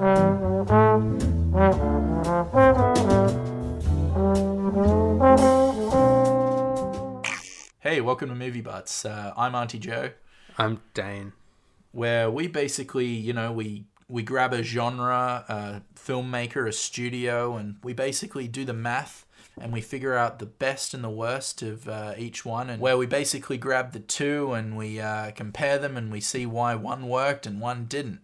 Hey, welcome to Movie Butts. Uh, I'm Auntie Joe, I'm Dane. where we basically, you know, we we grab a genre, a filmmaker, a studio, and we basically do the math and we figure out the best and the worst of uh, each one, and where we basically grab the two and we uh, compare them and we see why one worked and one didn't.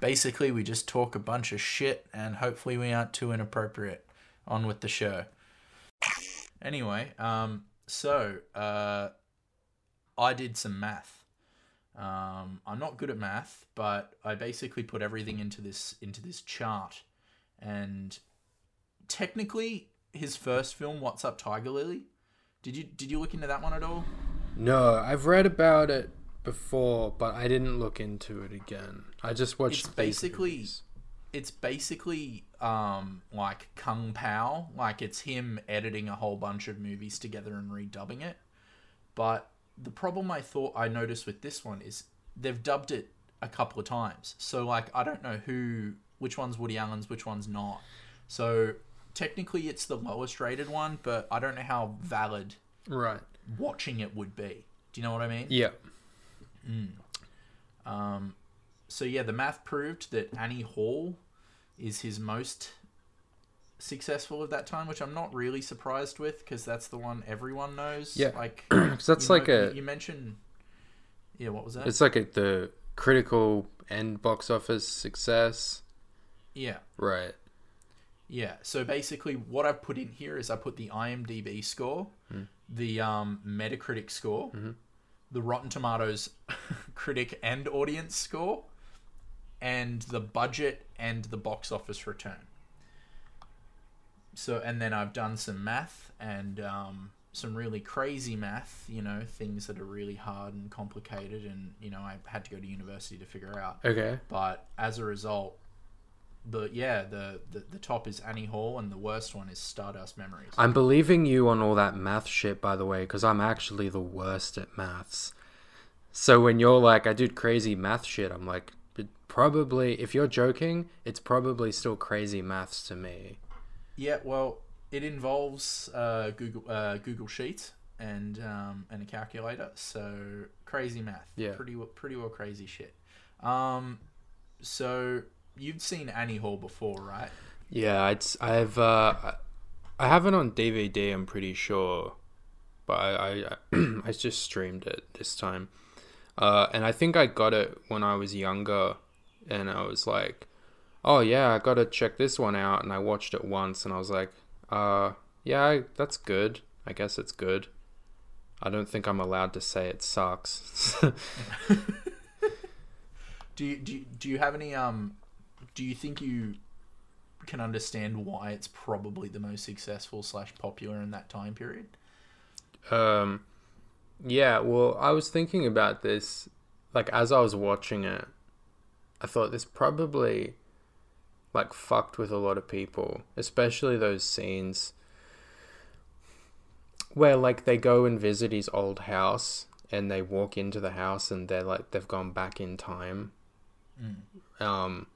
Basically, we just talk a bunch of shit, and hopefully, we aren't too inappropriate. On with the show. Anyway, um, so uh, I did some math. Um, I'm not good at math, but I basically put everything into this into this chart, and technically, his first film, "What's Up, Tiger Lily," did you did you look into that one at all? No, I've read about it before, but I didn't look into it again. I just watched It's basically reviews. it's basically um, like Kung Pow, like it's him editing a whole bunch of movies together and redubbing it. But the problem I thought I noticed with this one is they've dubbed it a couple of times. So like I don't know who which one's Woody Allen's, which one's not. So technically it's the lowest rated one, but I don't know how valid right. watching it would be. Do you know what I mean? Yeah. Um, so yeah, the math proved that Annie Hall is his most successful of that time, which I'm not really surprised with because that's the one everyone knows. Yeah. like 'Cause that's like know- a you mentioned. Yeah, what was that? it's like a, the critical and box office success. yeah, Right. yeah. So basically, what I've put in here is I put the IMDb score, the um, Metacritic score, the Rotten Tomatoes critic and audience score, and the budget and the box office return. So, and then I've done some math and um, some really crazy math, you know, things that are really hard and complicated, and, you know, I had to go to university to figure out. Okay. But as a result, the yeah, the, the, the top is Annie Hall, and the worst one is Stardust Memories. I'm believing you on all that math shit, by the way, because I'm actually the worst at maths. So when you're like, I did crazy math shit, I'm like, probably, if you're joking, it's probably still crazy maths to me. Yeah, well, it involves uh, Google uh, Google Sheets and um, and a calculator. So crazy math. Yeah. Pretty well- pretty well crazy shit. Um, so you've seen Annie Hall before, right? Yeah, it's I've uh, I- I have it on DVD. I'm pretty sure, but I I, I just streamed it this time, uh, and I think I got it when I was younger, and I was like, oh yeah, I gotta check this one out, and I watched it once, and I was like, uh, yeah, that's good. I guess it's good. I don't think I'm allowed to say it sucks. Do you, do you, do you have any um? Do you think you can understand why it's probably the most successful slash popular in that time period? Um, yeah, well, I was thinking about this, like, as I was watching it, I thought this probably, like, fucked with a lot of people, especially those scenes where, like, they go and visit his old house and they walk into the house and they're like, they've gone back in time. Um,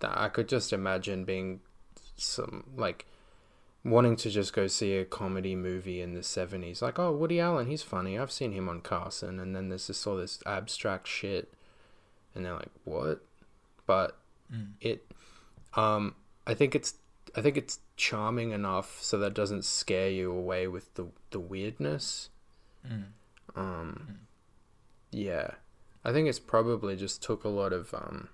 that I could just imagine being some, like, wanting to just go see a comedy movie in the 70s like oh woody allen he's funny. I've seen him on carson. And then there's just all this abstract shit. And they're like what but it um i think it's i think it's charming enough so that doesn't scare you away with the the weirdness. Um yeah. I think it's probably just took a lot of um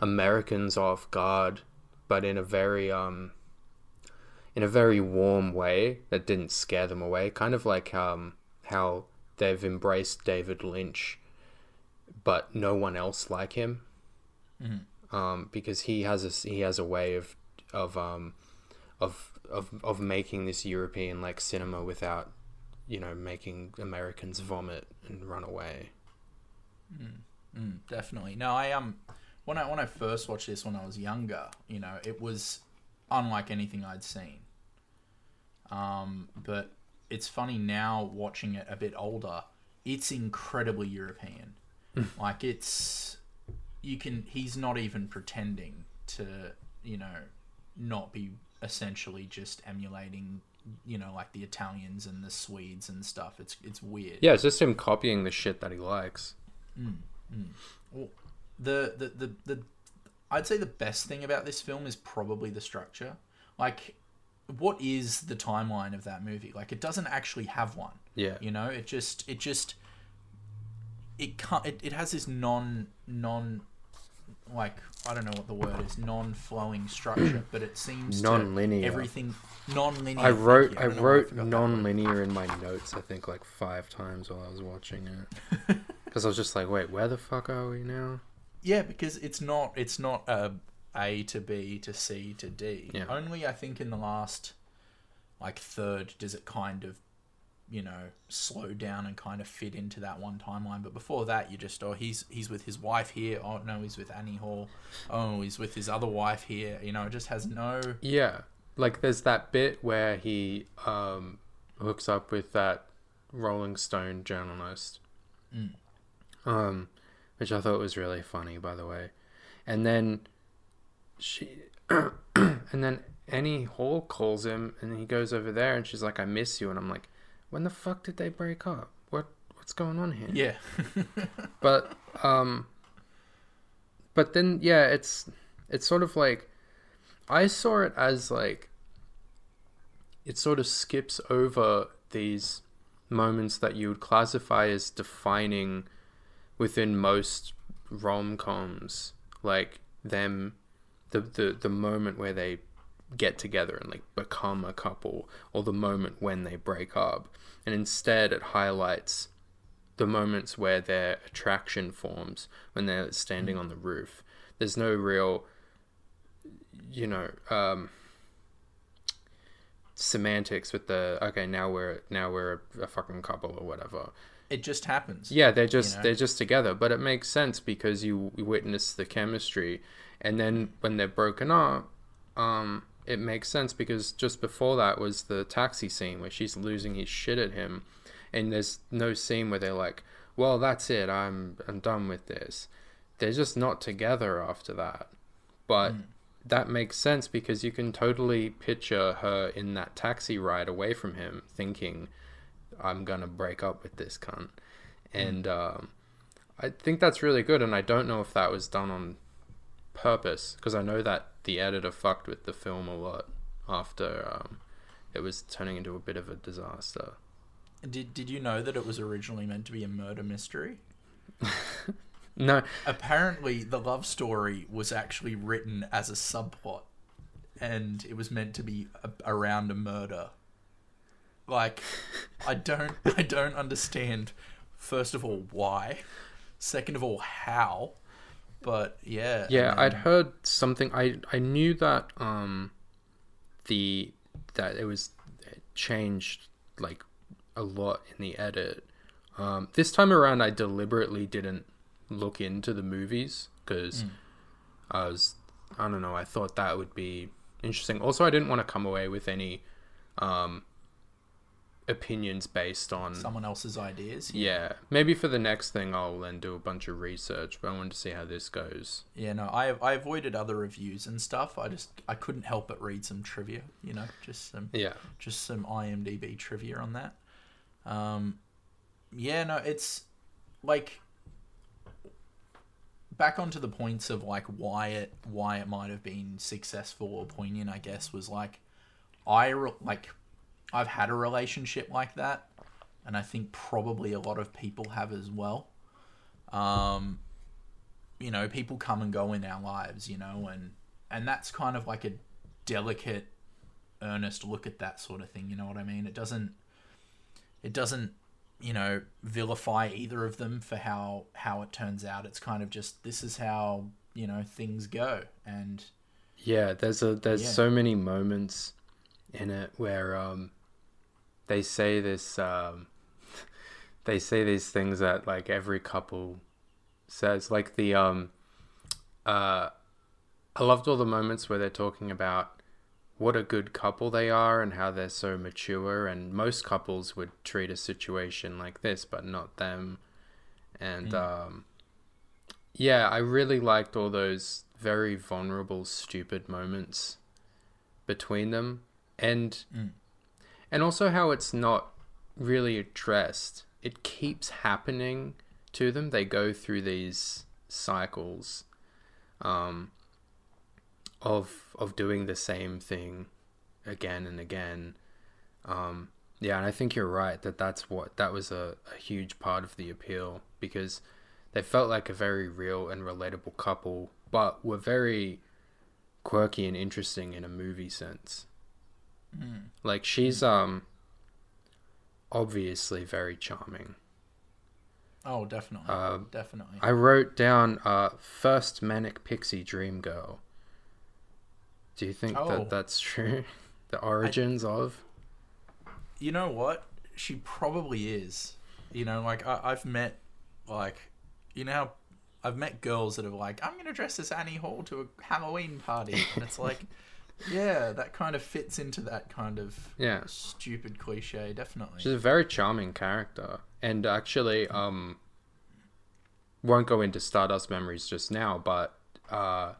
americans off guard but in a very um in a very warm way that didn't scare them away. Kind of like um, how they've embraced David Lynch, but no one else like him, um, because he has a he has a way of of um, of of of making this European like cinema without you know making Americans vomit and run away. Mm, definitely. No, I um when I when I first watched this when I was younger, you know, it was unlike anything I'd seen. Um, but it's funny now watching it a bit older. It's incredibly European. Hmm. like it's you can he's not even pretending to you know not be essentially just emulating you know like the Italians and the Swedes and stuff. It's it's weird. Yeah, it's just him copying the shit that he likes. Hmm, hmm. Well, the, the the the I'd say the best thing about this film is probably the structure. Like, what is the timeline of that movie? Like, it doesn't actually have one. Yeah. You know, it just it just it can't. It, it has this non non like I don't know what the word is non flowing structure, but it seems Non-linear. Everything non-linear. I wrote I you. don't know why wrote word. non-linear in my notes. I think like five times while I was watching it, because I was just like, wait, where the fuck are we now? Yeah, because it's not it's not a A to B to C to D. Yeah. Only I think in the last like third does it kind of you know slow down and kind of fit into that one timeline. But before that, you just oh he's he's with his wife here. Oh no, he's with Annie Hall. Oh, he's with his other wife here. You know, it just has no. Yeah, like there's that bit where he um hooks up with that Rolling Stone journalist, um, which I thought was really funny, by the way, and then she, and then Annie Hall calls him, and he goes over there, and she's like, "I miss you," and I'm like, "When the fuck did they break up? What what's going on here?" Yeah. but um but then yeah it's it's sort of like i saw it as like it sort of skips over these moments that you would classify as defining within most rom-coms like them the, the the moment where they get together and like become a couple or the moment when they break up and instead it highlights the moments where their attraction forms when they're standing on the roof. There's no real, you know, um, semantics with the okay now we're now we're a, a fucking couple or whatever. it just happens. Yeah, they're just know? they're just together, but it makes sense because you witness the chemistry, and then when they're broken up, um, it makes sense because just before that was the taxi scene where she's losing his shit at him, and there's no scene where they're like, "Well, that's it, I'm I'm done with this." They're just not together after that, but. That makes sense because you can totally picture her in that taxi ride away from him, thinking, I'm gonna break up with this cunt. And um, I think that's really good, and I don't know if that was done on purpose because I know that the editor fucked with the film a lot after um, it was turning into a bit of a disaster. Did Did you know that it was originally meant to be a murder mystery? No, apparently the love story was actually written as a subplot and it was meant to be a, around a murder like i don't i don't understand first of all why second of all how but yeah yeah, and I'd heard something. I I knew that um, the that it was changed like a lot in the edit. Um, this time around, I deliberately didn't look into the movies because I was I don't know. I thought that would be interesting. Also, I didn't want to come away with any um, opinions based on someone else's ideas yeah. Maybe for the next thing, I'll then do a bunch of research. But I wanted to see how this goes. yeah no i i avoided other reviews and stuff i just i couldn't help but read some trivia you know just some Yeah. just some IMDb trivia on that. Um, yeah, no, it's like back onto the points of like why it why it might have been successful or poignant. I guess was like I re- like I've had a relationship like that, and I think probably a lot of people have as well. Um, you know, people come and go in our lives, you know, and and that's kind of like a delicate earnest look at that sort of thing you know what i mean it doesn't it doesn't you know vilify either of them for how how it turns out it's kind of just this is how you know things go and Yeah, there's a there's Yeah. so many moments in it where um they say this um they say these things that like every couple says like the um uh I loved all the moments where they're talking about what a good couple they are and how they're so mature and most couples would treat a situation like this but not them. And um yeah, I really liked all those very vulnerable, stupid moments between them, and Mm. And also how it's not really addressed. It keeps happening to them. They go through these cycles um, of of doing the same thing again and again. Um, yeah, and I think you're right that that's what that was a, a huge part of the appeal because they felt like a very real and relatable couple, but were very quirky and interesting in a movie sense. Mm. Like she's um obviously very charming. Oh, definitely, Uh, definitely. I wrote down uh first manic pixie dream girl. Do you think Oh. that that's true? The origins of you know what? She probably is. You know, like I, I've met, like, you know how I've met girls that are like, I'm gonna dress as Annie Hall to a Halloween party, and it's like, yeah, that kind of fits into that kind of yeah. stupid cliche, definitely. She's a very charming character, and actually, um, won't go into Stardust Memories just now, but uh,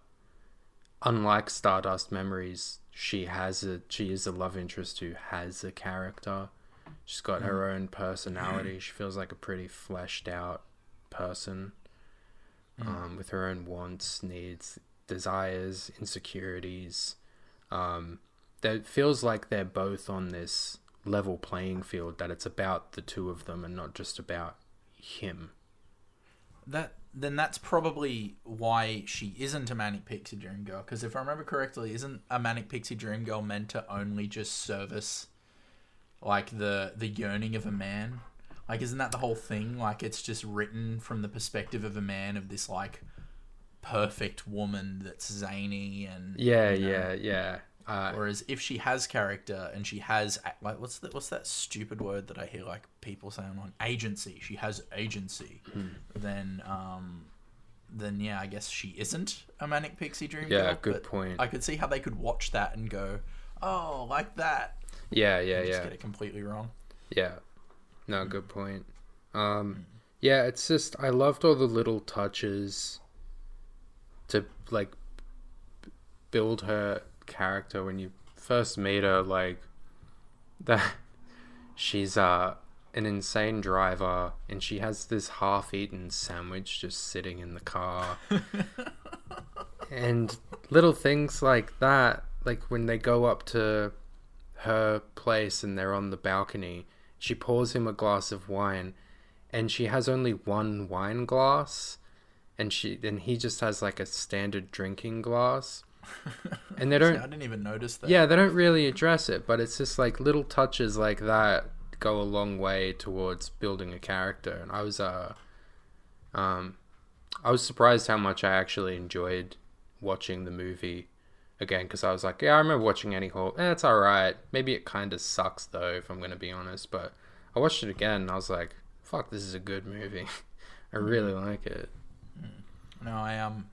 unlike Stardust Memories, she has a she is a love interest who has a character. She's got her own personality. She feels like a pretty fleshed out person, um, with her own wants, needs, desires, insecurities. Um, that feels like they're both on this level playing field. That it's about the two of them and not just about him. that then that's probably why she isn't a manic pixie dream girl. Because if I remember correctly, isn't a manic pixie dream girl meant to only just service like the the yearning of a man? Like, isn't that the whole thing? Like, it's just written from the perspective of a man of this like perfect woman that's zany and Yeah, you know, yeah, yeah. Uh, Whereas if she has character and she has like what's that what's that stupid word that I hear like people saying on agency, she has agency, Hmm. then um then yeah, I guess she isn't a manic pixie dream Yeah, girl. good point. I could see how they could watch that and go, "Oh, like that." yeah, yeah, and just yeah. get it completely wrong. Yeah. No, good point. Um yeah, it's just I loved all the little touches to like build her character when you first meet her like that she's uh an insane driver and she has this half-eaten sandwich just sitting in the car. And little things like that like when they go up to her place and they're on the balcony she pours him a glass of wine and she has only one wine glass and she and he just has like a standard drinking glass. And they don't I didn't even notice that. yeah they don't really address it but it's just like little touches like that go a long way towards building a character. And i was uh um i was surprised how much i actually enjoyed watching the movie again because i was like yeah i remember watching annie hall. Eh, it's all right maybe it kind of sucks though if i'm gonna be honest but i watched it again and i was like fuck this is a good movie. I really like it No, I um,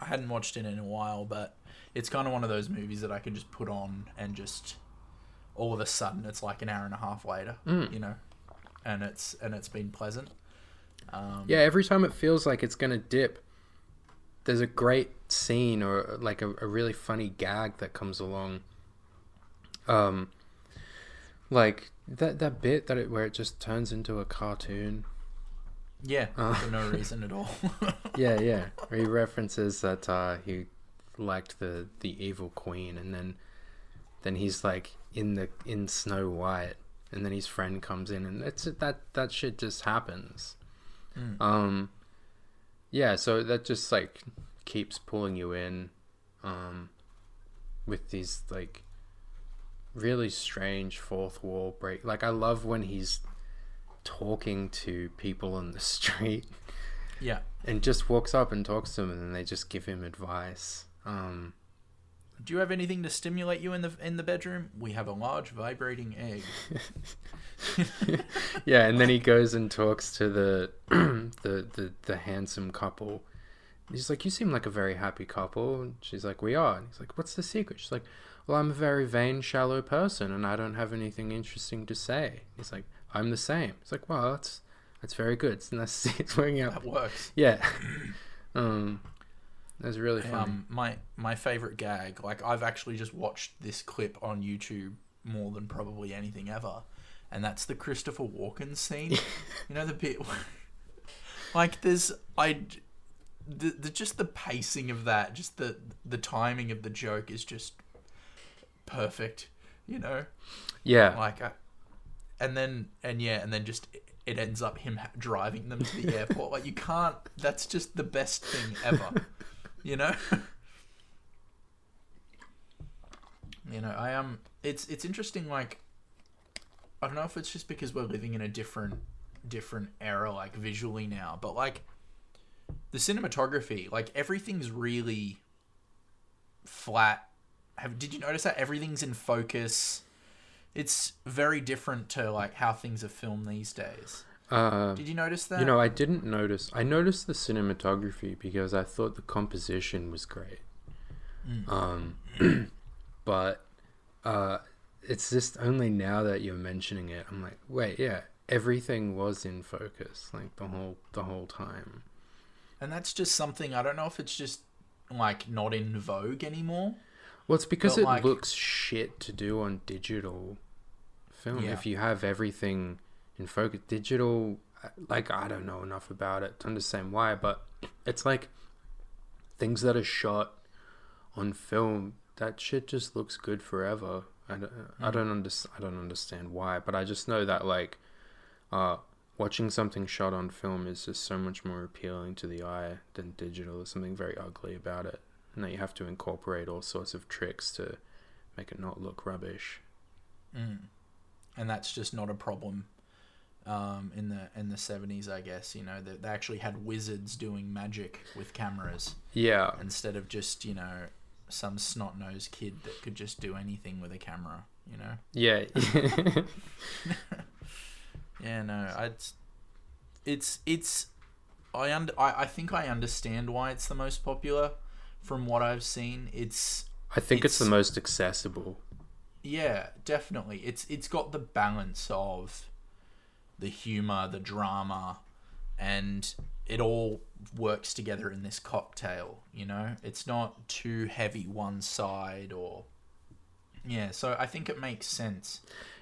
I hadn't watched it in a while, but it's kind of one of those movies that I can just put on and just all of a sudden it's like an hour and a half later, Mm. you know, and it's and it's been pleasant. Um, Yeah, every time it feels like it's gonna dip, there's a great scene or like a, a really funny gag that comes along. Um, like that that bit that it where it just turns into a cartoon. Yeah, Uh. for no reason at all. Yeah, yeah. He references that uh, he liked the the evil queen, and then then he's like in the in Snow White, and then his friend comes in, and it's that that shit just happens. Mm. Um, yeah, so that just like keeps pulling you in, um, with these like really strange fourth wall break. Like I love when he's talking to people on the street yeah. and just walks up and talks to them, and then they just give him advice. Um, Do you have anything to stimulate you in the in the bedroom? We have a large vibrating egg. yeah, and then he goes and talks to the the, the the handsome couple. He's like, "You seem like a very happy couple." And she's like, "We are." And he's like, "What's the secret?" She's like, "Well, I'm a very vain, shallow person, and I don't have anything interesting to say." He's like, "I'm the same." It's like, wow, that's That's very good. It's nice to see it's working out. That works. Yeah. um, that's really funny. Um, my my favorite gag, like I've actually just watched this clip on YouTube more than probably anything ever, and that's the Christopher Walken scene. you know the bit, like there's I, the, the just the pacing of that, just the the timing of the joke is just perfect. You know, yeah. like, I, and then and yeah, and then just it ends up him ha- driving them to the airport. like you can't. That's just the best thing ever. you know. you know, I am. Um, it's it's interesting. Like, I don't know if it's just because we're living in a different different era, like visually now, but like the cinematography, like everything's really flat. Have did you notice that everything's in focus? It's very different to like how things are filmed these days. Uh, Did you notice that? you know, I didn't notice. I noticed the cinematography because I thought the composition was great. Mm. Um, but uh, it's just only now that you're mentioning it, I'm like, wait, yeah, everything was in focus like the whole the whole time. and that's just something I don't know if it's just like not in vogue anymore. Well, it's because But, it like- looks shit to do on digital film. Yeah. If you have everything in focus, digital, uh, like I don't know enough about it to understand why, but it's like things that are shot on film. That shit just looks good forever. I don't, I don't understand. I don't understand why, but I just know that like, uh, watching something shot on film is just so much more appealing to the eye than digital. There's something very ugly about it, and that you have to incorporate all sorts of tricks to make it not look rubbish. Mm. And that's just not a problem um, in the in the seventies, I guess. You know, they, they actually had wizards doing magic with cameras Yeah, instead of just you know some snot nosed kid that could just do anything with a camera. You know. yeah, Yeah, no, it's it's it's I under I, I think I understand why it's the most popular from what I've seen. It's I think it's, the most accessible. yeah, definitely. It's it's got the balance of the humor, the drama, and it all works together in this cocktail, you know? It's not too heavy one side or yeah, so I think it makes sense.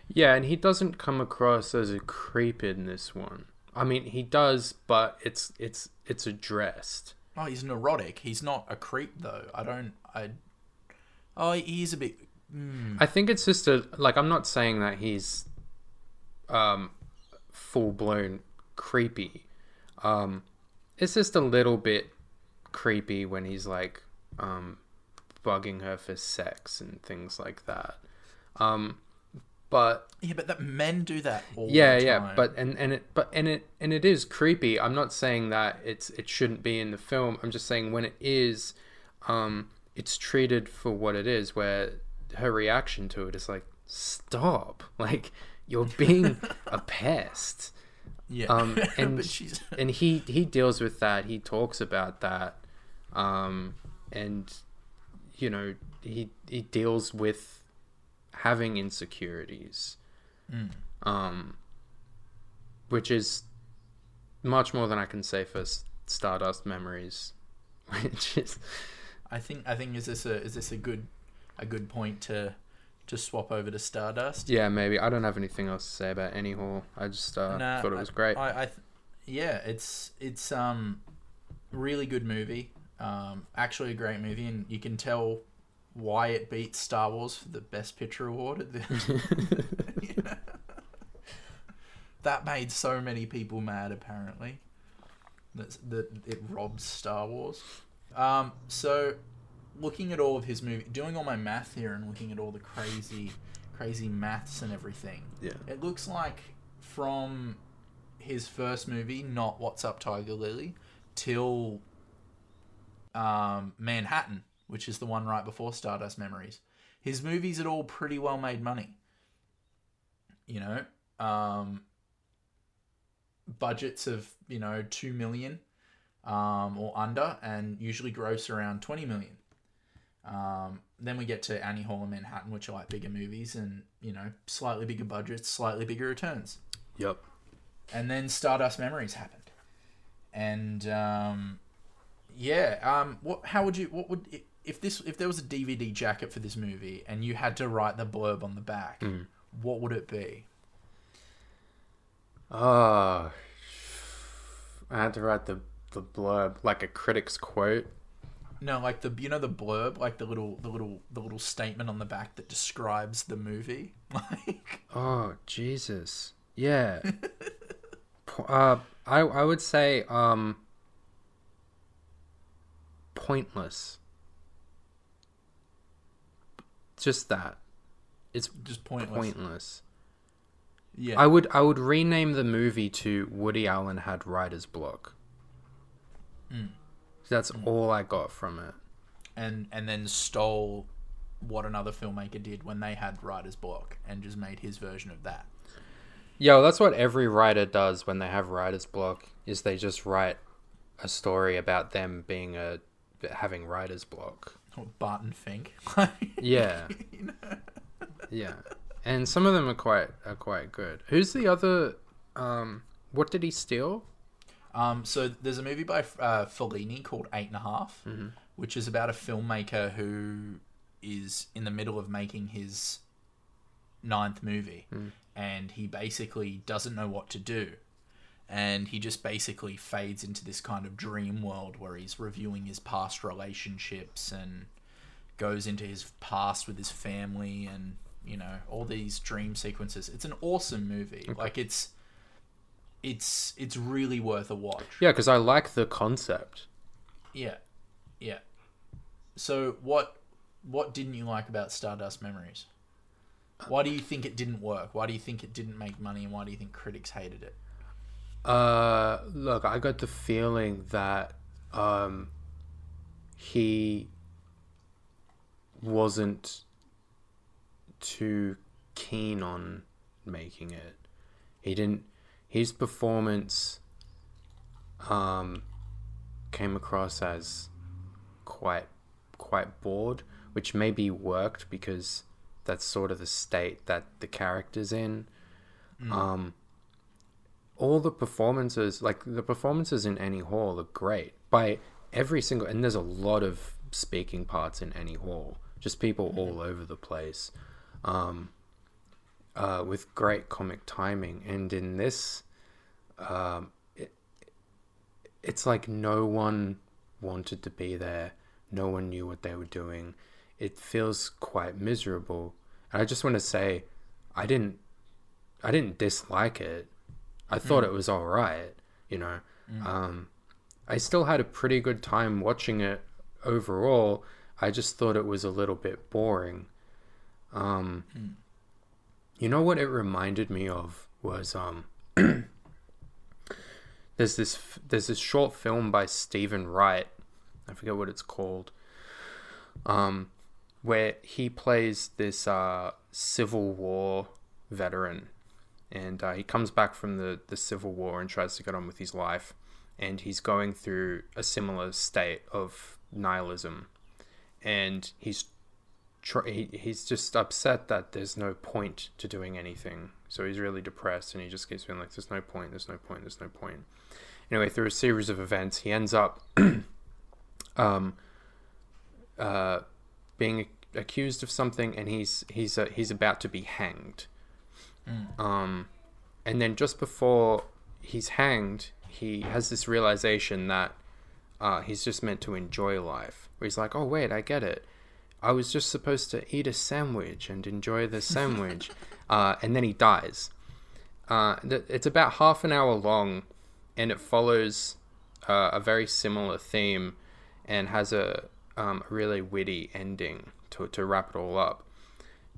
Yeah, and he doesn't come across as a creep in this one. I mean, he does, but it's it's it's addressed. Oh, he's neurotic. He's not a creep though. I don't. I. Oh, he's a bit. Mm, I think it's just a like I'm not saying that he's um full blown creepy. Um it's just a little bit creepy when he's like um bugging her for sex and things like that. Um but yeah, but that men do that all yeah yeah but and and it but and it and it is creepy. I'm not saying that it's it shouldn't be in the film. I'm just saying when it is um it's treated for what it is where her reaction to it is like stop. Like you're being a pest. Yeah, um, and- she's and he he deals with that. He talks about that. Um and you know he he deals with having insecurities Mm. um which is much more than i can say for stardust memories which is I think I think is this a is this a good a good point to to swap over to Stardust? yeah maybe i don't have anything else to say about annie hall i just uh, Nah, thought it was great I, I th- yeah, it's it's um really good movie. Um, actually a great movie, and you can tell why it beat Star Wars for the Best Picture award. At the, You know? That made so many people mad. Apparently, that that it robs Star Wars. Um, so looking at all of his movie, doing all my math here, and looking at all the crazy, crazy maths and everything. yeah It looks like from his first movie, not What's Up Tiger Lily, till um, Manhattan, which is the one right before Stardust Memories. His movies had all pretty well made money. You know, um, budgets of you know two million um, or under, and usually gross around twenty million. Um, then we get to Annie Hall and Manhattan, which are like bigger movies and you know slightly bigger budgets, slightly bigger returns. yep and then Stardust Memories happened, and um, yeah, um, what? How would you? What would if this? If there was a DVD jacket for this movie, and you had to write the blurb on the back, Mm. what would it be? Oh, I had to write the the blurb like a critic's quote. No, like the you know the blurb, like the little the little the little statement on the back that describes the movie. Like Oh Jesus, yeah. Uh, I I would say um. Pointless. Just that. It's just pointless. pointless. Yeah. I would I would rename the movie to Woody Allen had writer's block. Mm. That's all I got from it. and and then stole what another filmmaker did when they had writer's block and just made his version of that. Yeah, well, that's what every writer does when they have writer's block. Is they just write a story about them being a having writer's block. Or Barton Fink. Yeah, You know? yeah, and some of them are quite are quite good. Who's the other? Um, what did he steal? Um, so there's a movie by uh, Fellini called Eight and a Half, which is about a filmmaker who is in the middle of making his ninth movie, and he basically doesn't know what to do, and he just basically fades into this kind of dream world where he's reviewing his past relationships and goes into his past with his family and you know all these dream sequences. It's an awesome movie. Like it's it's it's really worth a watch. Yeah, because I like the concept. Yeah, yeah. So what what didn't you like about Stardust Memories? Why do you think it didn't work? Why do you think it didn't make money, and why do you think critics hated it? Uh, look, I got the feeling that um, he wasn't too keen on making it. He didn't. His performance um, came across as quite quite bored, which maybe worked because that's sort of the state that the character's in. Um, all the performances, like the performances in Annie Hall, are great by every single. And there's a lot of speaking parts in Annie Hall, just people all over the place, um, uh, with great comic timing. And in this, um, it, it's like no one wanted to be there. No one knew what they were doing. It feels quite miserable. And I just want to say, I didn't, I didn't dislike it. I thought it was all right. You know, um, I still had a pretty good time watching it overall. I just thought it was a little bit boring. Um, You know what it reminded me of was um, there's this there's this short film by Steven Wright. I forget what it's called. Um, where he plays this uh, Civil War veteran, and uh, he comes back from the the Civil War and tries to get on with his life, and he's going through a similar state of nihilism, and he's tr- he, he's just upset that there's no point to doing anything. So he's really depressed, and he just keeps being like, "There's no point. There's no point. There's no point." Anyway, through a series of events, he ends up um, uh, being accused of something, and he's he's uh, he's about to be hanged. Um, and then just before he's hanged, he has this realization that uh, he's just meant to enjoy life. Where he's like, "Oh wait, I get it. I was just supposed to eat a sandwich and enjoy the sandwich," uh, and then he dies. Uh, th- it's about half an hour long, and it follows uh, a very similar theme, and has a um, really witty ending to to wrap it all up.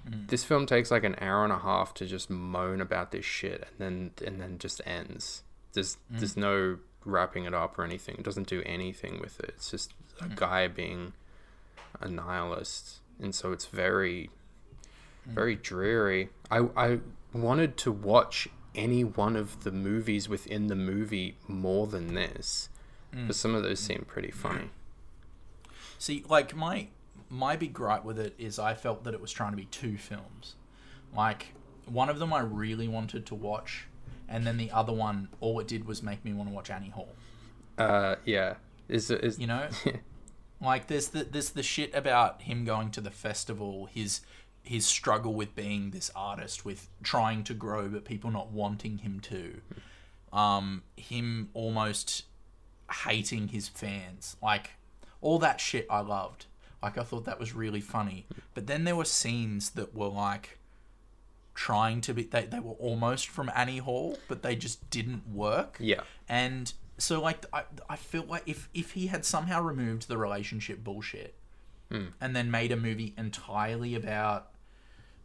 Mm. This film takes like an hour and a half to just moan about this shit, and then and then just ends. There's mm. there's no wrapping it up or anything. It doesn't do anything with it. It's just a mm. guy being a nihilist, and so it's very very dreary. I I wanted to watch any one of the movies within the movie more than this, but some of those seem pretty funny. See, like my my big gripe with it is I felt that it was trying to be two films. Like one of them I really wanted to watch, and then the other one, all it did was make me want to watch Annie Hall. Uh, yeah. Is is You know, like there's the there's the shit about him going to the festival, his his struggle with being this artist, with trying to grow but people not wanting him to, um, him almost hating his fans, like all that shit I loved. Like I thought that was really funny, but then there were scenes that were like trying to be they, they were almost from Annie Hall, but they just didn't work. yeah. And so like I I feel like if if he had somehow removed the relationship bullshit and then made a movie entirely about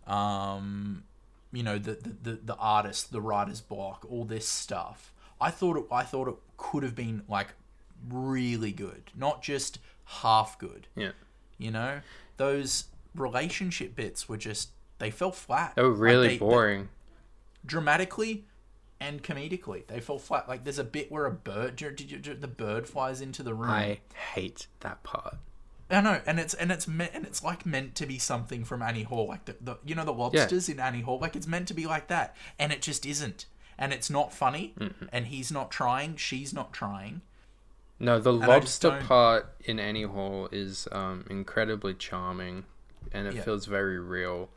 um you know the the, the, the artist, the writer's block, all this stuff. I thought it I thought it could have been like really good, not just half good. Yeah. You know? Those relationship bits were just they fell flat. They were Like, really they- they- boring. dramatically and comedically. They fell flat. Like there's a bit where a bird, did you, did the bird flies into the room. I hate that part. I know, and it's and it's meant and it's like meant to be something from Annie Hall, like the, the you know the lobsters in Annie Hall, like it's meant to be like that, and it just isn't, and it's not funny, Mm-hmm. and he's not trying, she's not trying. No, the lobster part in Annie Hall is um, incredibly charming, and it Yeah. feels very real.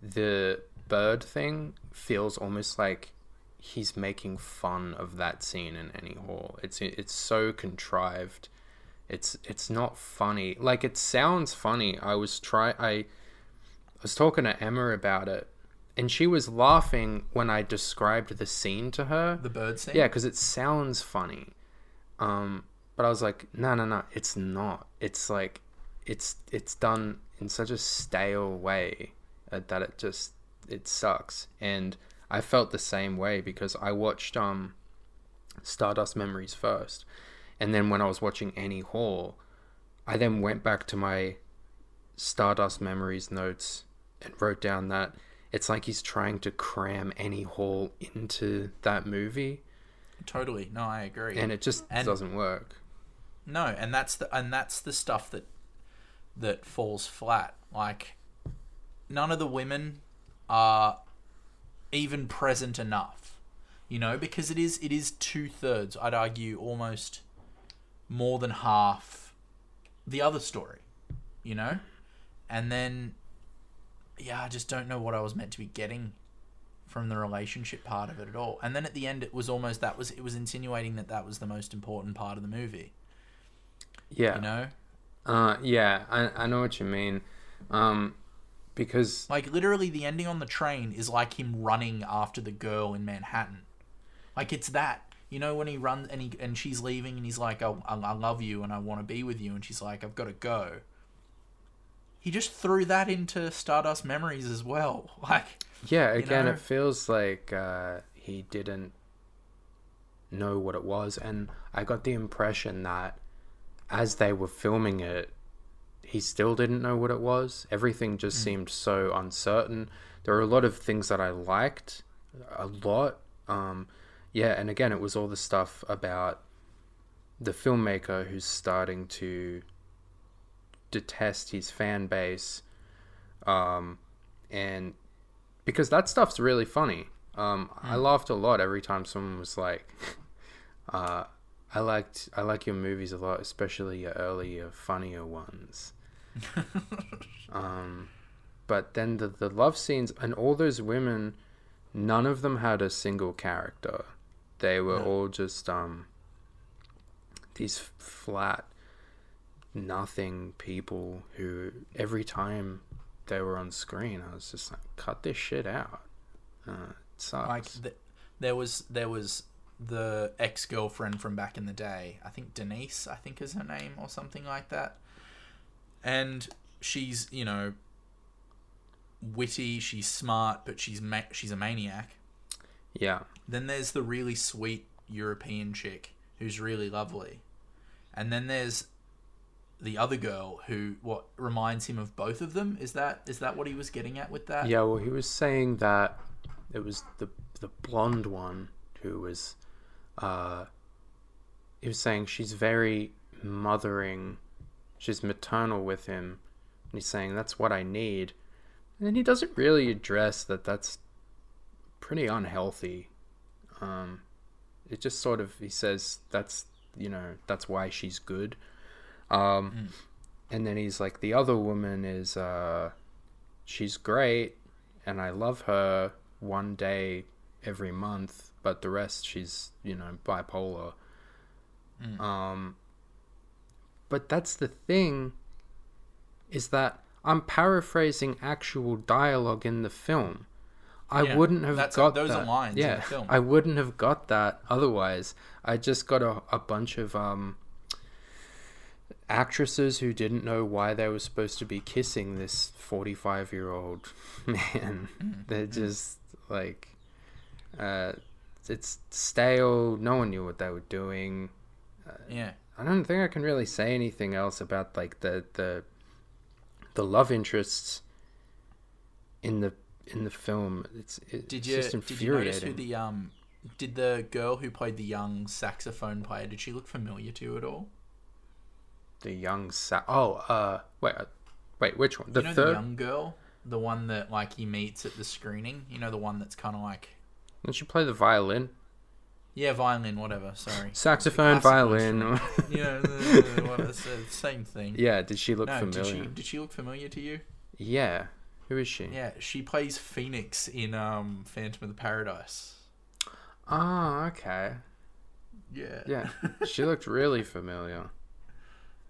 The bird thing feels almost like he's making fun of that scene in Annie Hall. It's it's so contrived. It's it's not funny. Like it sounds funny. I was try I was talking to Emma about it, and she was laughing when I described the scene to her. The bird scene. Yeah, because it sounds funny. Um, but I was like, no, no, no, it's not. It's like, it's it's done in such a stale way uh, that it just it sucks. And I felt the same way because I watched um, Stardust Memories first, and then when I was watching Annie Hall, I then went back to my Stardust Memories notes and wrote down that it's like he's trying to cram Annie Hall into that movie, totally. No, I agree. and it just And- doesn't work. No, and that's the and that's the stuff that that falls flat. Like none of the women are even present enough. You know, because it is it is two thirds, I'd argue almost more than half the other story. You know? And then yeah, I just don't know what I was meant to be getting from the relationship part of it at all. And then at the end it was almost that was it was insinuating that that was the most important part of the movie Yeah, you know? Uh, yeah, I I know what you mean, um, because like literally the ending on the train is like him running after the girl in manhattan. Like it's that. You know when he runs and he and she's leaving and he's like oh, I, I love you and i want to be with you and she's like i've got to go. He just threw that into stardust memories as well. Like yeah, again, know? it feels like uh, he didn't know what it was, and I got the impression that as they were filming it, he still didn't know what it was. Everything just seemed so uncertain. There were a lot of things that I liked a lot. Um, yeah, and again, it was all the stuff about the filmmaker who's starting to detest his fan base, um, and because that stuff's really funny. Um, I laughed a lot every time someone was like, uh, "I liked I like your movies a lot, especially your earlier, funnier ones." um, but then the the love scenes and all those women, none of them had a single character. They were No. all just um these flat nothing people who every time they were on screen I was just like cut this shit out. Uh, it sucks. like th- there was there was the ex-girlfriend from back in the day. I think denise i think is her name or something like that. And she's you know witty she's smart but she's ma- she's a maniac. Yeah. then there's the really sweet european chick who's really lovely. And then there's the other girl who what reminds him of both of them? Is that is that what he was getting at with that? Yeah, well he was saying that it was the the blonde one who was uh he was saying she's very mothering she's maternal with him and he's saying that's what I need. And then he doesn't really address that that's pretty unhealthy. Um, it just sort of he says that's you know that's why she's good. Um, Mm. and then he's like the other woman is uh, she's great and I love her one day every month, but the rest she's you know bipolar. Mm. Um, but that's the thing is that I'm paraphrasing actual dialogue in the film. I Yeah, wouldn't have got those are that. lines in yeah, the film. I wouldn't have got that otherwise. I just got a, a bunch of um actresses who didn't know why they were supposed to be kissing this 45 year old man. Mm. They're just like uh it's stale. No one knew what they were doing. Yeah. I don't think I can really say anything else about like the the the love interests in the in the film. It's, it's Did you just did you notice who the um did the girl who played the young saxophone player did she look familiar to you at all? the young sa- oh uh wait uh, wait which one the you know third the young girl, the one that like he meets at the screening. You know the one that's kind of like didn't she play the violin yeah violin whatever. Sorry, saxophone violin know the, same thing. yeah did she look no, did familiar she did she look familiar to you? yeah who is she Yeah, she plays Phoenix in um Phantom of the Paradise. oh okay Yeah. yeah she looked really familiar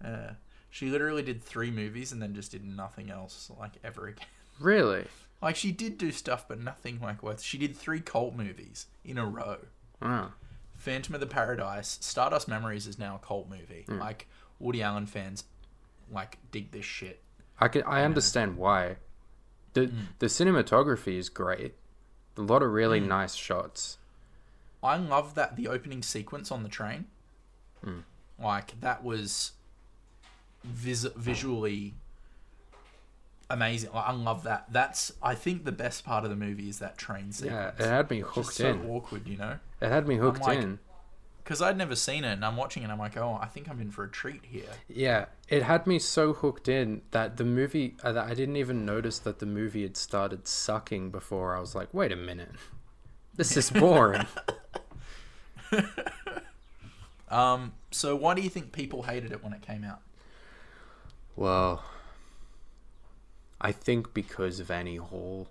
Uh, she literally did three movies and then just did nothing else like ever again. Really Like she did do stuff, but nothing like worth. She did three cult movies in a row. oh Phantom of the Paradise, Stardust Memories is now a cult movie. Hmm. Like Woody Allen fans, like dig this shit. I can I understand why the Mm. the cinematography is great a lot of really Mm. nice shots I love that the opening sequence on the train. Hmm. Like that was vis- visually amazing. I love that. That's I think the best part of the movie is that train scene. yeah it had me hooked just so in awkward, you know. it had me hooked like- in Because I'd never seen it, and I'm watching it. I'm like, oh, I think I'm in for a treat here. Yeah, it had me so hooked in that the movie, uh, that I didn't even notice that the movie had started sucking before I was like, wait a minute. This is boring. Um, so why do you think people hated it when it came out? well, I think because of Annie Hall.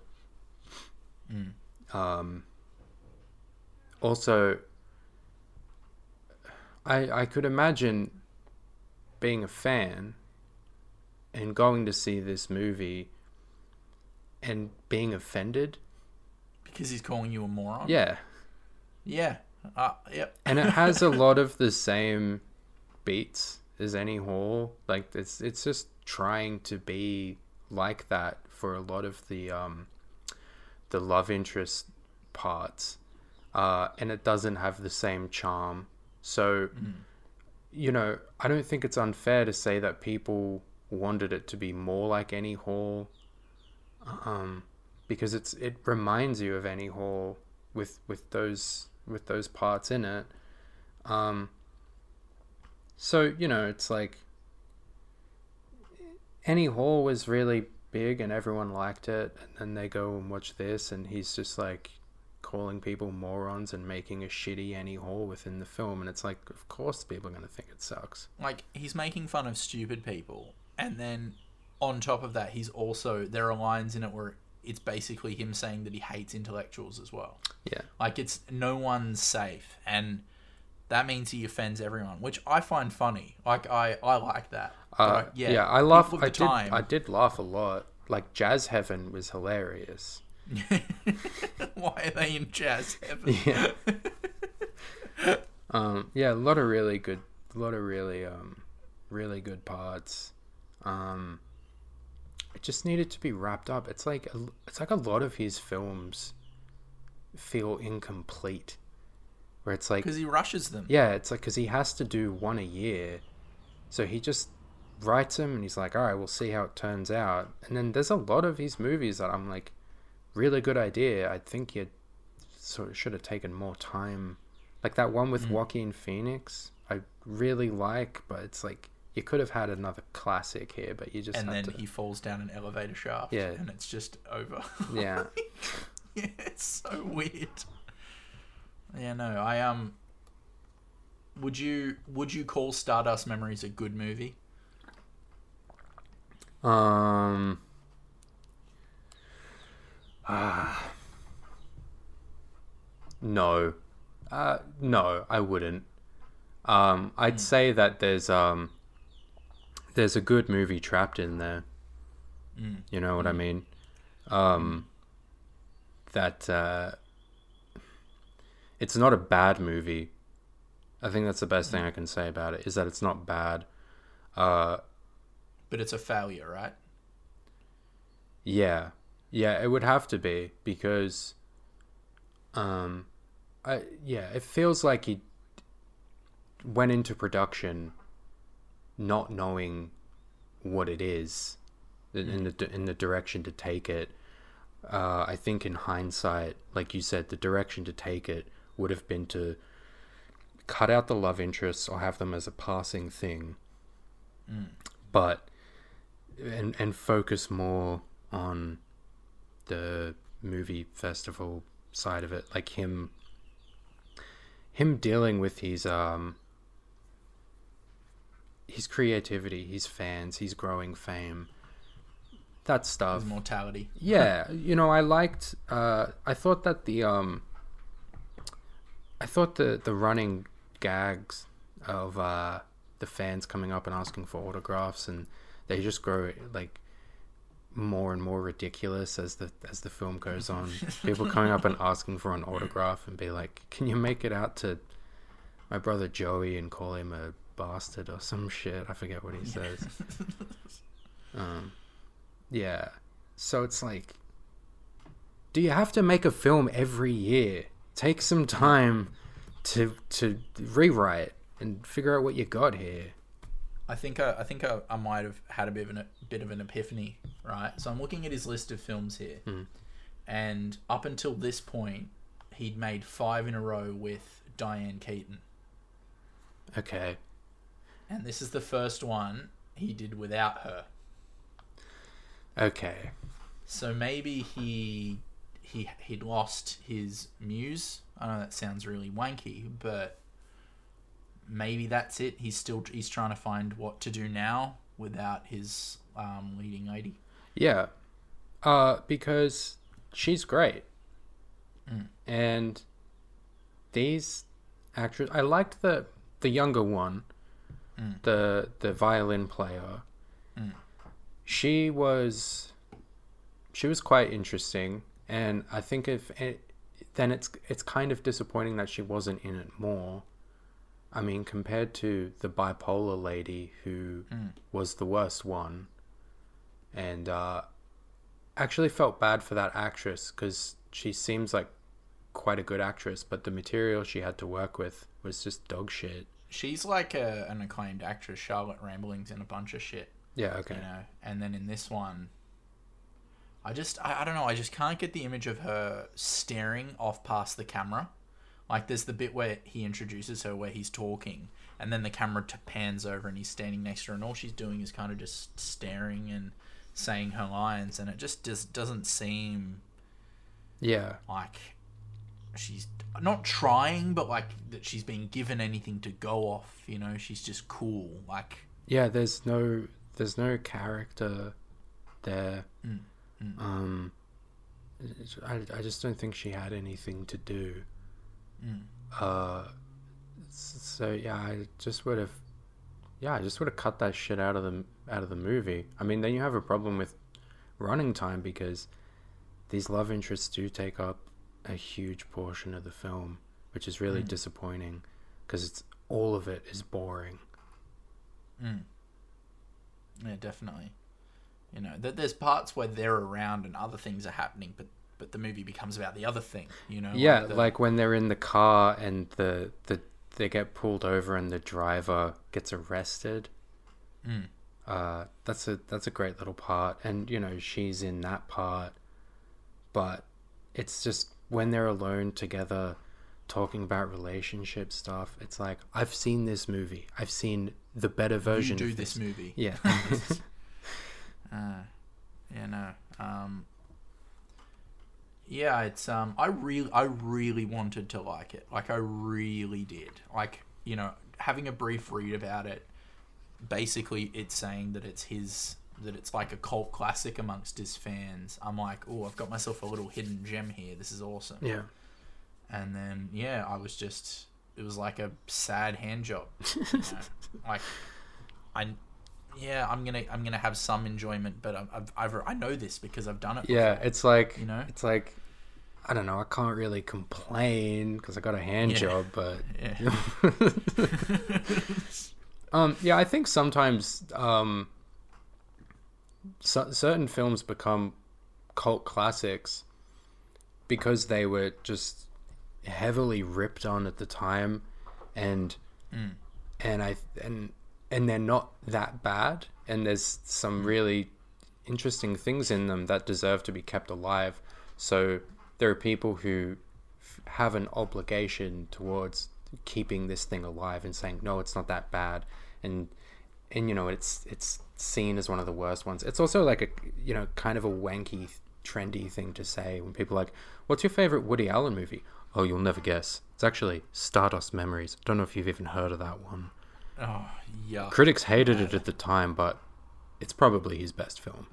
Mm. Um, also, I I could imagine being a fan and going to see this movie and being offended. Because he's calling you a moron. Yeah, Yeah. Uh, yep. and it has a lot of the same beats as Annie Hall like it's it's just trying to be like that for a lot of the um the love interest parts uh and it doesn't have the same charm so Mm. you know i don't think it's unfair to say that people wanted it to be more like Annie Hall um because it's it reminds you of Annie Hall with with those with those parts in it um so you know it's like Annie Hall was really big and everyone liked it and then they go and watch this and he's just like calling people morons and making a shitty Annie Hall within the film and it's like of course people are going to think it sucks Like he's making fun of stupid people, and then on top of that, he's also there are lines in it where it's basically him saying that he hates intellectuals as well. yeah Like it's no one's safe, and that means he offends everyone, which I find funny. Like I, I like that. Uh, I- yeah, i laugh i the did time- i did laugh a lot like jazz heaven was hilarious Why are they in jazz heaven? Yeah. um yeah a lot of really good a lot of really um really good parts um it just needed to be wrapped up it's like a, it's like a lot of his films feel incomplete where it's like Because he rushes them. yeah it's like because he has to do one a year so he just writes them and he's like all right we'll see how it turns out and then there's a lot of his movies that i'm like really good idea i think you sort of should have taken more time like that one with Mm. joaquin phoenix i really like but it's like you could have had another classic here but you just and then to he falls down an elevator shaft. Yeah. And it's just over. yeah yeah, it's so weird. Yeah, no, I um. Would you would you call Stardust Memories a good movie? Um. Ah. no. Uh, no, I wouldn't. Um, I'd say that there's um, there's a good movie trapped in there. Mm. You know what I mean? Um, that uh, it's not a bad movie. I think that's the best thing I can say about it is that it's not bad. Uh, But it's a failure, right? Yeah, yeah, it would have to be because, um, I yeah, it feels like he went into production not knowing what it is in, in the in the direction to take it. Uh, I think in hindsight, like you said, the direction to take it would have been to cut out the love interests or have them as a passing thing, but and and focus more on the movie festival side of it like him him dealing with his um his creativity his fans his growing fame that stuff His mortality. yeah you know i liked uh i thought that the um i thought the the running gags of uh the fans coming up and asking for autographs and they just grow like more and more ridiculous as the as the film goes on. People coming up and asking for an autograph and be like can you make it out to my brother joey and call him a bastard or some shit? I forget what he says. Um yeah. So it's like do you have to make a film every year take some time to to rewrite and figure out what you got here. I think I, I think I, I might have had a bit of an, a bit of an epiphany, right? So I'm looking at his list of films here, hmm. and up until this point, he'd made five in a row with Diane Keaton, okay. And this is the first one he did without her. okay. So maybe he he he'd lost his muse. I know that sounds really wanky, but maybe that's it. He's still he's trying to find what to do now without his um, leading lady. Yeah. Uh, because she's great. And these actors I liked the the younger one. The the violin player. She was she was quite interesting and I think if it, then it's it's kind of disappointing that she wasn't in it more. I mean, compared to the bipolar lady who was the worst one, and uh, actually felt bad for that actress because she seems like quite a good actress, but the material she had to work with was just dog shit. She's like a, an acclaimed actress. Charlotte Rampling's in a bunch of shit, Yeah, okay. you know. And then in this one, I just I, I don't know. I just can't get the image of her staring off past the camera. Like there's the bit where he introduces her where he's talking, and then the camera t- pans over and he's standing next to her, and all she's doing is kind of just staring and saying her lines, and it just just doesn't seem Yeah, like she's not trying, but like that she's been given anything to go off. You know, she's just cool. Like yeah. There's no there's no character there. Mm. Um, I I just don't think she had anything to do. Uh, so yeah, I just would have, yeah, I just would have cut that shit out of the out of the movie. I mean, then you have a problem with running time because these love interests do take up a huge portion of the film, which is really disappointing because it's all of it is boring. Yeah, definitely. You know, that there's parts where they're around and other things are happening, but but the movie becomes about the other thing. You know, yeah, the- like when they're in the car and the the they get pulled over and the driver gets arrested. Mm. Uh, that's a that's a great little part, and you know she's in that part, but it's just when they're alone together, talking about relationship stuff. It's like I've seen this movie. I've seen the better you version. do of this movie. Yeah. Uh, yeah, no. Um, Yeah, it's um I really I really wanted to like it. Like I really did. Like, you know, having a brief read about it, basically it's saying that it's his that it's like a cult classic amongst his fans. I'm like, "Oh, I've got myself a little hidden gem here. This is awesome." Yeah. And then yeah, I was just it was like a sad hand job. You know? like I yeah, I'm to I'm to have some enjoyment, but I've, I've, I've I know this because I've done it. Yeah, it's like You know? it's like I don't know. I can't really complain because I got a hand Yeah. job, but Yeah. um, yeah, I think sometimes um, cer- certain films become cult classics because they were just heavily ripped on at the time, and Mm. and I and and they're not that bad, and there's some really interesting things in them that deserve to be kept alive. So there are people who f- have an obligation towards keeping this thing alive and saying no, it's not that bad, and and you know it's it's seen as one of the worst ones. It's also like a you know kind of a wanky, trendy thing to say when people are like, "What's your favorite Woody Allen movie?" Oh, you'll never guess. It's actually Stardust Memories. Don't know if you've even heard of that one. Oh, yuck. Critics hated it at the time, but it's probably his best film.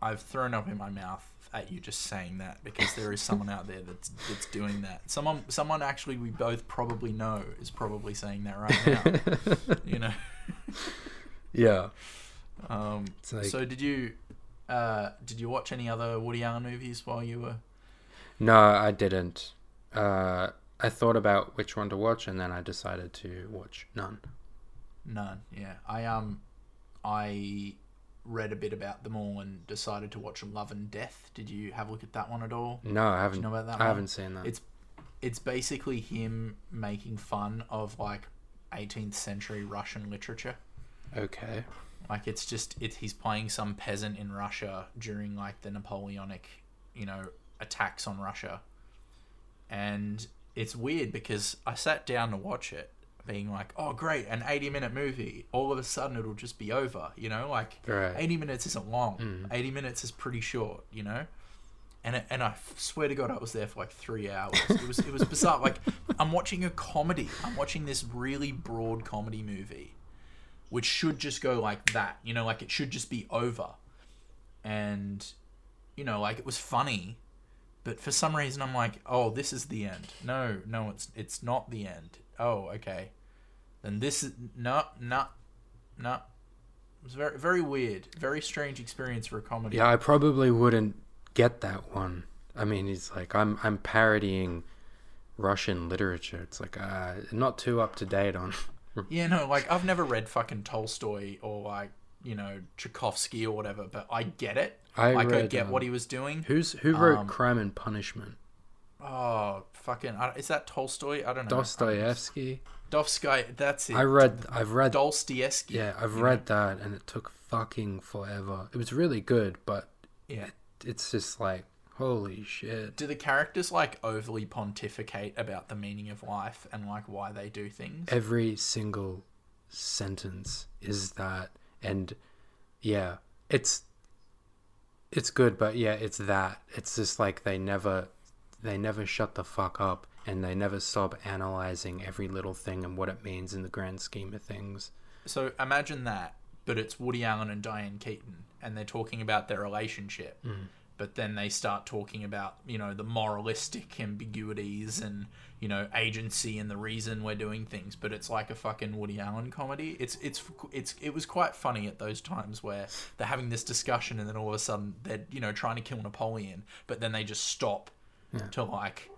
I've thrown up in my mouth at you just saying that because there is someone out there that's that's doing that. Someone someone actually we both probably know is probably saying that right now. you know. Yeah. Um, like- so did you uh, did you watch any other Woody Allen movies while you were? No, I didn't. Uh, I thought about which one to watch, and then I decided to watch none. None. Yeah, I um, I read a bit about them all and decided to watch them. Love and Death. Did you have a look at that one at all? No, I haven't. know about that I one? haven't seen that. It's it's basically him making fun of like 18th century Russian literature. okay. Like it's just it he's playing some peasant in Russia during like the Napoleonic, you know, attacks on Russia. And it's weird because I sat down to watch it being like, "Oh, great, an 80-minute movie. All of a sudden it'll just be over, you know? Like Right. 80 minutes isn't long. Mm. 80 minutes is pretty short, you know? And it, and I swear to God, I was there for like three hours. It was it was bizarre. Like I'm watching a comedy. I'm watching this really broad comedy movie, which should just go like that. You know, like it should just be over. And, you know, like it was funny, but for some reason I'm like, oh, this is the end. No, no, it's it's not the end. Oh, okay. Then this is no, no, no. It was very very weird, very strange experience for a comedy. Yeah, I probably wouldn't get that one. I mean, he's like, I'm I'm parodying Russian literature. It's like, uh, not too up to date on. Yeah, no, like I've never read fucking Tolstoy or like you know Tchaikovsky or whatever, but I get it. I like I read, get um, what he was doing. Who's who wrote Um, Crime and Punishment? Oh, fucking! Uh, is that Tolstoy? I don't know. Dostoevsky. Dostoevsky. That's it. I read. I've read. Dostoevsky. Yeah, I've you know? read that, and it took fucking forever. It was really good, but Yeah. it's just like, holy shit. Do the characters like overly pontificate about the meaning of life and like why they do things? Every single sentence is that, and yeah, it's it's good, but yeah, it's that. It's just like they never they never shut the fuck up, and they never stop analyzing every little thing and what it means in the grand scheme of things. So imagine that, but it's Woody Allen and Diane Keaton, and they're talking about their relationship. Hmm. But then they start talking about, you know, the moralistic ambiguities and, you know, agency and the reason we're doing things. But it's like a fucking Woody Allen comedy. It's it's it's it was quite funny at those times where they're having this discussion and then all of a sudden they're you know trying to kill Napoleon, but then they just stop to like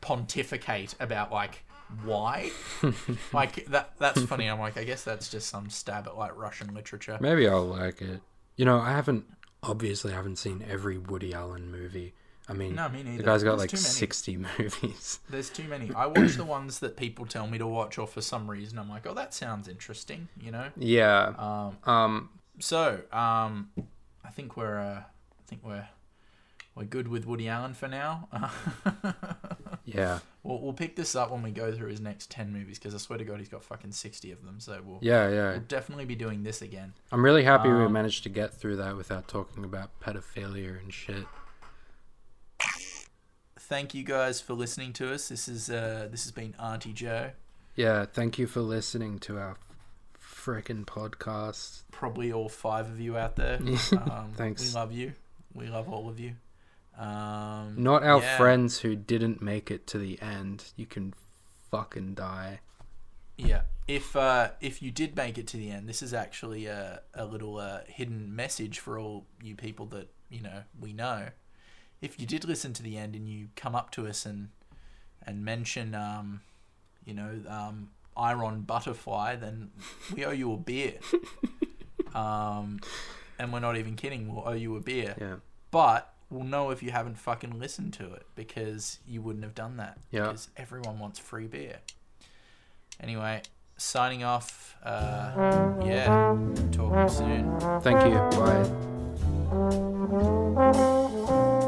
pontificate about like why like that that's funny i'm like i guess that's just some stab at like russian literature Maybe I'll like it. You know, I haven't obviously I haven't seen every Woody Allen movie. I mean, No, me neither. the guy's got There's like sixty movies. there's too many i watch the ones that people tell me to watch or for some reason i'm like oh that sounds interesting you know Yeah. um Um. so um i think we're uh i think we're we're good with woody allen for now Yeah. we'll, we'll pick this up when we go through his next 10 movies because i swear to god he's got fucking 60 of them so we'll, Yeah. Yeah. we'll definitely be doing this again I'm really happy we Um, managed to get through that without talking about pedophilia and shit. thank you guys for listening to us. This is uh, this has been Auntie Joe. Yeah, thank you for listening to our freaking podcast. Probably all five of you out there. Um, Thanks. We love you. We love all of you. Um, Not our yeah. friends who didn't make it to the end. You can fucking die. Yeah. If uh, if you did make it to the end, this is actually a, a little uh, hidden message for all you people that you know we know. If you did listen to the end and you come up to us and and mention, um, you know, um, Iron Butterfly, then we owe you a beer. um, and we're not even kidding. We'll owe you a beer. Yeah. But we'll know if you haven't fucking listened to it because you wouldn't have done that. Yeah. Because everyone wants free beer. Anyway, signing off. Uh, yeah. talking soon. Thank you. Bye.